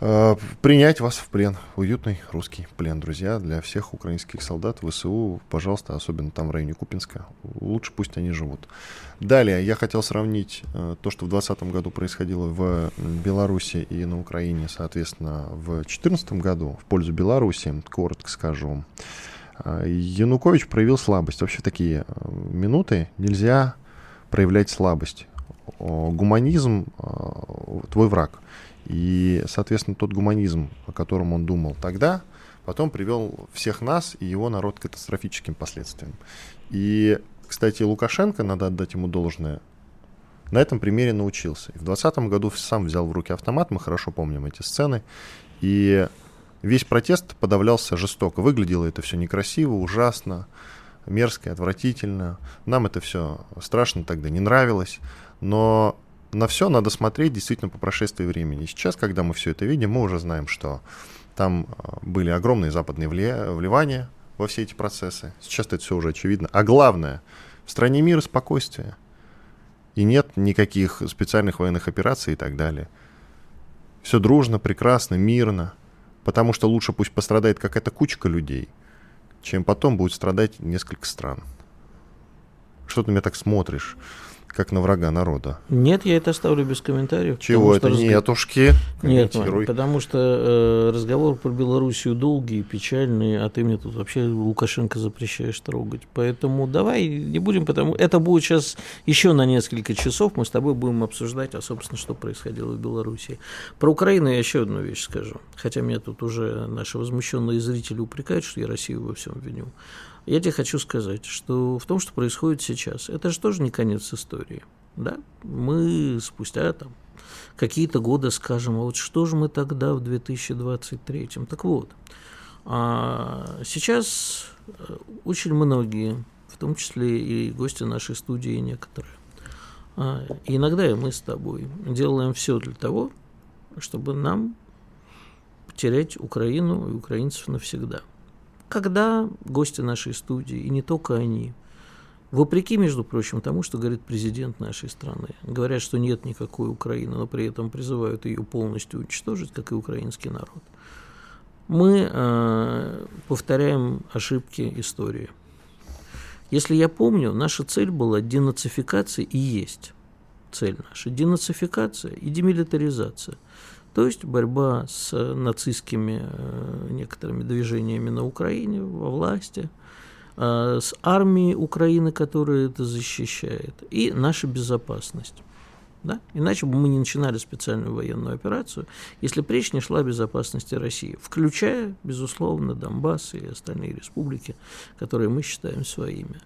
э, принять вас в плен. Уютный русский плен, друзья, для всех украинских солдат ВСУ, пожалуйста, особенно там в районе Купинска. Лучше пусть они живут. Далее, я хотел сравнить то, что в 2020 году происходило в Беларуси и на Украине, соответственно, в 2014 году в пользу Беларуси, коротко скажу. Янукович проявил слабость. Вообще такие минуты нельзя проявлять слабость. Гуманизм — твой враг. И, соответственно, тот гуманизм, о котором он думал тогда, потом привел всех нас и его народ к катастрофическим последствиям. И, кстати, Лукашенко, надо отдать ему должное, на этом примере научился. И в 2020 году сам взял в руки автомат, мы хорошо помним эти сцены, и весь протест подавлялся жестоко. Выглядело это все некрасиво, ужасно мерзко, отвратительно. Нам это все страшно тогда не нравилось. Но на все надо смотреть действительно по прошествии времени. сейчас, когда мы все это видим, мы уже знаем, что там а, были огромные западные вливания во все эти процессы. Сейчас это все уже очевидно. А главное, в стране мира спокойствие. И нет никаких специальных военных операций и так далее. Все дружно, прекрасно, мирно. Потому что лучше пусть пострадает какая-то кучка людей – чем потом будет страдать несколько стран. Что ты меня так смотришь? Как на врага народа. Нет, я это оставлю без комментариев. Чего это разг... нетушки? Нет, потому что э, разговор про Белоруссию долгий, печальный, а ты мне тут вообще Лукашенко запрещаешь трогать. Поэтому давай не будем, потому это будет сейчас еще на несколько часов, мы с тобой будем обсуждать, а собственно, что происходило в Белоруссии. Про Украину я еще одну вещь скажу, хотя меня тут уже наши возмущенные зрители упрекают, что я Россию во всем виню. Я тебе хочу сказать, что в том, что происходит сейчас, это же тоже не конец истории. Да? Мы спустя там какие-то годы скажем, а вот что же мы тогда в 2023? Так вот, а сейчас э, очень многие, в том числе и гости нашей студии некоторые, а, иногда и мы с тобой делаем все для того, чтобы нам потерять Украину и украинцев навсегда – когда гости нашей студии, и не только они, вопреки, между прочим, тому, что говорит президент нашей страны, говорят, что нет никакой Украины, но при этом призывают ее полностью уничтожить, как и украинский народ, мы э, повторяем ошибки истории. Если я помню, наша цель была денацификация и есть цель наша. Денацификация и демилитаризация. То есть борьба с нацистскими э, некоторыми движениями на Украине, во власти, э, с армией Украины, которая это защищает, и наша безопасность. Да? Иначе бы мы не начинали специальную военную операцию, если бы речь не шла о безопасности России, включая, безусловно, Донбасс и остальные республики, которые мы считаем своими.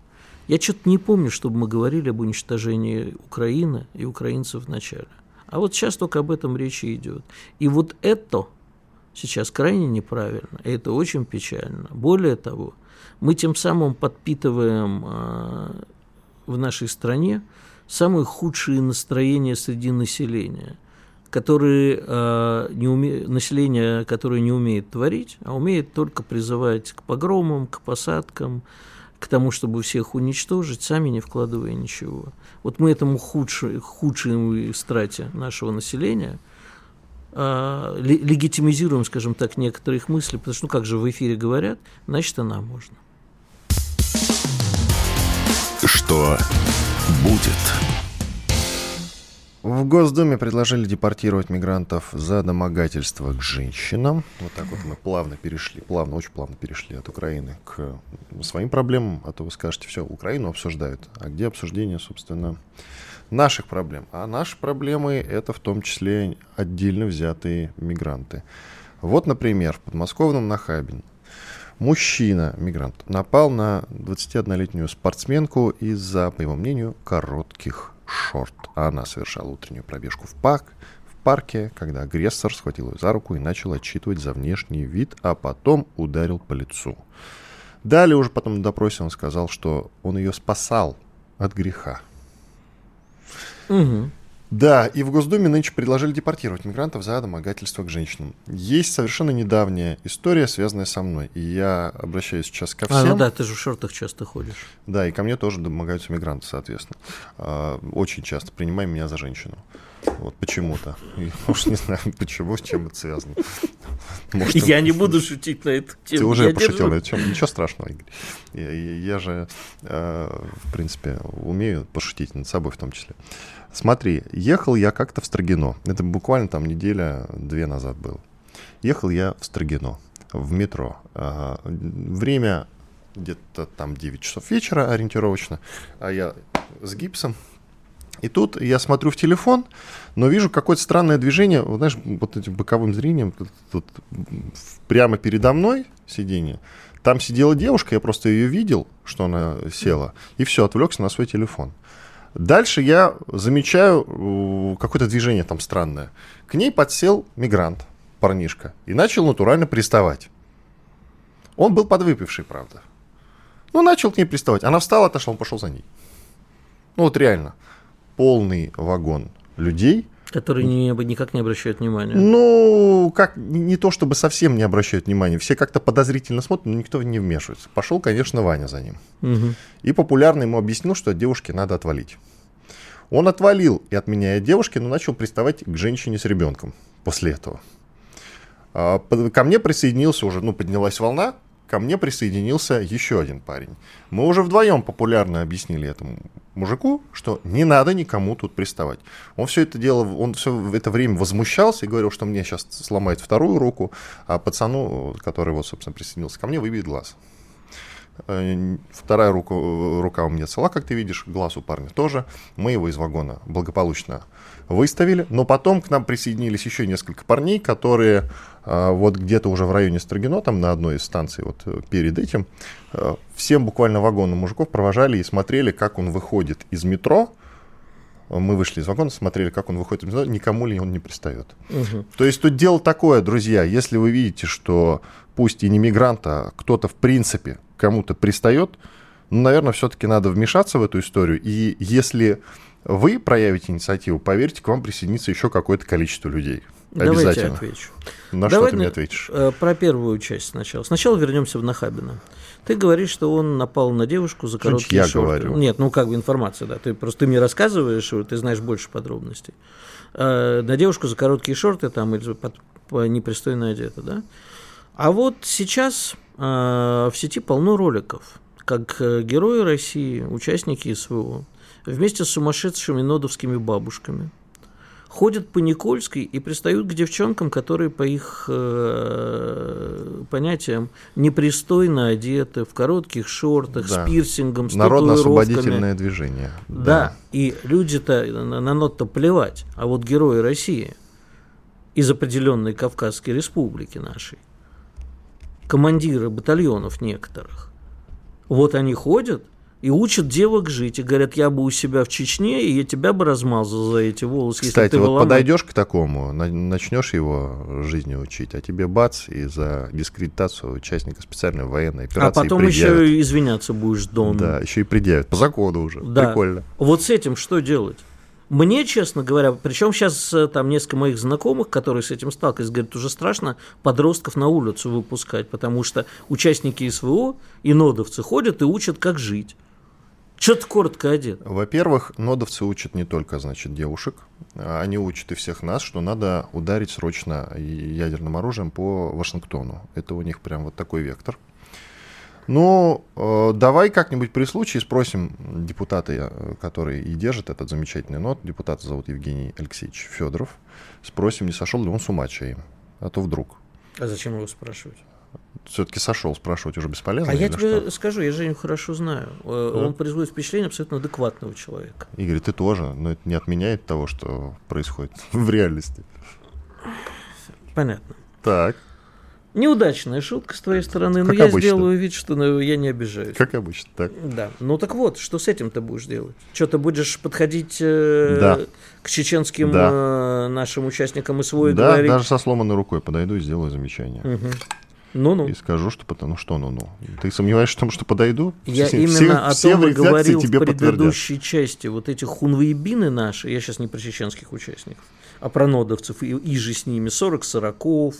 Я что-то не помню, чтобы мы говорили об уничтожении Украины и украинцев в начале. А вот сейчас только об этом речи идет. И вот это сейчас крайне неправильно, и это очень печально. Более того, мы тем самым подпитываем э, в нашей стране самые худшие настроения среди населения, которые, э, не уме... население, которое не умеет творить, а умеет только призывать к погромам, к посадкам, к тому, чтобы всех уничтожить, сами не вкладывая ничего. Вот мы этому худшей, худшей страте нашего населения э, легитимизируем, скажем так, некоторые их мысли, потому что, ну как же в эфире говорят, значит, и нам можно. Что будет? В Госдуме предложили депортировать мигрантов за домогательство к женщинам. Вот так вот мы плавно перешли, плавно, очень плавно перешли от Украины к своим проблемам. А то вы скажете, все, Украину обсуждают. А где обсуждение, собственно, наших проблем? А наши проблемы — это в том числе отдельно взятые мигранты. Вот, например, в подмосковном Нахабине мужчина, мигрант, напал на 21-летнюю спортсменку из-за, по его мнению, коротких шорт. Она совершала утреннюю пробежку в парк, в парке, когда агрессор схватил ее за руку и начал отчитывать за внешний вид, а потом ударил по лицу. Далее уже потом на допросе он сказал, что он ее спасал от греха. Угу. Да, и в Госдуме нынче предложили депортировать мигрантов за домогательство к женщинам. Есть совершенно недавняя история, связанная со мной. И я обращаюсь сейчас ко всем. А, ну да, ты же в шортах часто ходишь. Да, и ко мне тоже домогаются мигранты, соответственно. А, очень часто принимай меня за женщину. Вот почему-то. Может, не знаю, *laughs* почему, с чем это связано. Может, я не буду шутить на эту тему. Ты уже я пошутил на эту тему. Ничего страшного, Игорь. Я, я же, э, в принципе, умею пошутить над собой в том числе. Смотри, ехал я как-то в Строгино. Это буквально там неделя-две назад было. Ехал я в Строгино, в метро. А, время где-то там 9 часов вечера ориентировочно, а я с гипсом. И тут я смотрю в телефон, но вижу какое-то странное движение, вот, знаешь, вот этим боковым зрением, тут, тут прямо передо мной сиденье. Там сидела девушка, я просто ее видел, что она села, и все, отвлекся на свой телефон. Дальше я замечаю какое-то движение там странное. К ней подсел мигрант, парнишка, и начал натурально приставать. Он был подвыпивший, правда. Ну, начал к ней приставать. Она встала, отошла, он пошел за ней. Ну, вот реально. Полный вагон людей. Которые не, никак не обращают внимания. Ну, как не то чтобы совсем не обращают внимания. Все как-то подозрительно смотрят, но никто не вмешивается. Пошел, конечно, Ваня за ним. Угу. И популярно ему объяснил, что от девушки надо отвалить. Он отвалил и, отменяя девушки, но начал приставать к женщине с ребенком после этого. А, ко мне присоединился уже, ну, поднялась волна, ко мне присоединился еще один парень. Мы уже вдвоем популярно объяснили этому мужику, что не надо никому тут приставать. Он все это дело, он все это время возмущался и говорил, что мне сейчас сломает вторую руку, а пацану, который вот, собственно, присоединился ко мне, выбьет глаз. Э, вторая рука, рука у меня цела, как ты видишь, глаз у парня тоже. Мы его из вагона благополучно выставили. Но потом к нам присоединились еще несколько парней, которые вот где-то уже в районе Строгино, там на одной из станций вот э, перед этим, всем буквально вагоном мужиков провожали и смотрели, как он выходит из метро, мы вышли из вагона, смотрели, как он выходит из метро, никому ли он не пристает. Угу. То есть тут дело такое, друзья, если вы видите, что пусть и не мигрант, а кто-то в принципе кому-то пристает, ну, наверное, все-таки надо вмешаться в эту историю. И если вы проявите инициативу, поверьте, к вам присоединится еще какое-то количество людей. Давайте Обязательно. отвечу. На Давай что ты мне ответишь? Э, про первую часть сначала. Сначала вернемся в Нахабина. Ты говоришь, что он напал на девушку за короткие я шорты. говорю. Нет, ну как бы информация, да. Ты просто ты мне рассказываешь, ты знаешь больше подробностей. Э, на девушку за короткие шорты там или под, по непристойно одета, да. А вот сейчас э, в сети полно роликов, как герои России, участники СВО, вместе с сумасшедшими нодовскими бабушками ходят по Никольской и пристают к девчонкам, которые по их э, понятиям непристойно одеты, в коротких шортах, да. с пирсингом, с Народно-освободительное движение. Да. да, и люди-то на, на нот-то плевать, а вот герои России из определенной Кавказской республики нашей, командиры батальонов некоторых, вот они ходят и учат девок жить. И говорят, я бы у себя в Чечне, и я тебя бы размазал за эти волосы. Кстати, вот волоной. подойдешь к такому, на- начнешь его жизни учить, а тебе бац, и за дискредитацию участника специальной военной А операции потом предъявят. еще и извиняться будешь, Дон. Да, еще и предъявят. По закону уже. Да. Прикольно. Вот с этим что делать? Мне, честно говоря, причем сейчас э, там несколько моих знакомых, которые с этим сталкивались, говорят, уже страшно подростков на улицу выпускать, потому что участники СВО и нодовцы ходят и учат, как жить. Что-то коротко одет. Во-первых, нодовцы учат не только, значит, девушек, они учат и всех нас, что надо ударить срочно ядерным оружием по Вашингтону. Это у них прям вот такой вектор. Ну, э, давай как-нибудь при случае спросим депутата, э, который и держит этот замечательный нот, депутата зовут Евгений Алексеевич Федоров, спросим, не сошел ли он с ума чаем, а то вдруг. А зачем его спрашивать? Все-таки сошел, спрашивать уже бесполезно. А я тебе что? скажу, я Женю хорошо знаю. Э, Да? Он производит впечатление абсолютно адекватного человека. Игорь, ты тоже, но это не отменяет того, что происходит *laughs* в реальности. Понятно. Так, Неудачная шутка с твоей стороны, но Как я обычно. сделаю вид, что ну, я не обижаюсь. как обычно, так. Да. Ну так вот, что с этим ты будешь делать? Что ты будешь подходить э, Да. к чеченским Да. э, нашим участникам и Да, говорить? даже со сломанной рукой подойду и сделаю замечание. Мгм. Ну-ну. И скажу, что потому что ну-ну. Ты сомневаешься в том, что подойду? Я Все- именно все- о все том в и говорил в тебе подтвердят. предыдущей части. Вот эти хунвейбины наши, я сейчас не про чеченских участников, а про нодовцев, и, и же с ними 40 сороков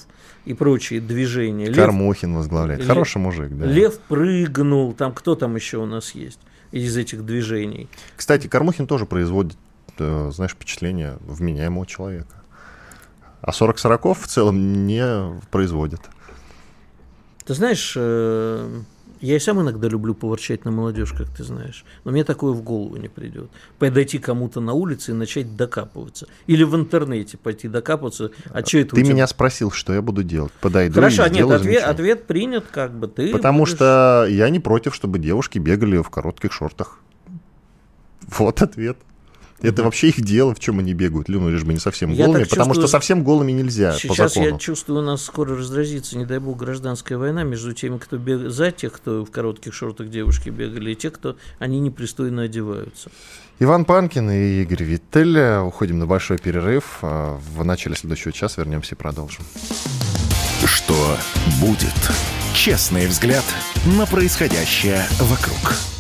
и прочие движения. Лев, Кормухин возглавляет. Лев- Хороший мужик, да. Лев прыгнул, там кто там еще у нас есть из этих движений? Кстати, Кормухин тоже производит, э, знаешь, впечатление вменяемого человека. А 40 сороков в целом не производит. Ты знаешь, э, я и сам иногда люблю поворчать на молодежь, как ты знаешь, но мне такое в голову не придет. Подойти кому-то на улице и начать докапываться. Или в интернете пойти докапываться. А что это Ты тебя? меня спросил, что я буду делать. Подойду Хорошо, и нет, сделаю ответ, замечание. ответ принят, как бы ты. Потому будешь- что я не против, чтобы девушки бегали в коротких шортах. Вот ответ. Это вообще их дело, в чем они бегают. Ну, лишь бы не совсем Я голыми, потому чувствую, что совсем голыми нельзя по Сейчас закону. я чувствую, у нас скоро разразится, не дай бог, гражданская война между теми, кто бег... за тех, кто в коротких шортах девушки бегали, и те, кто они непристойно одеваются. Иван Панкин и Игорь Виттель. Уходим на большой перерыв. А В начале следующего часа вернемся и продолжим. Что будет? Честный взгляд на происходящее вокруг.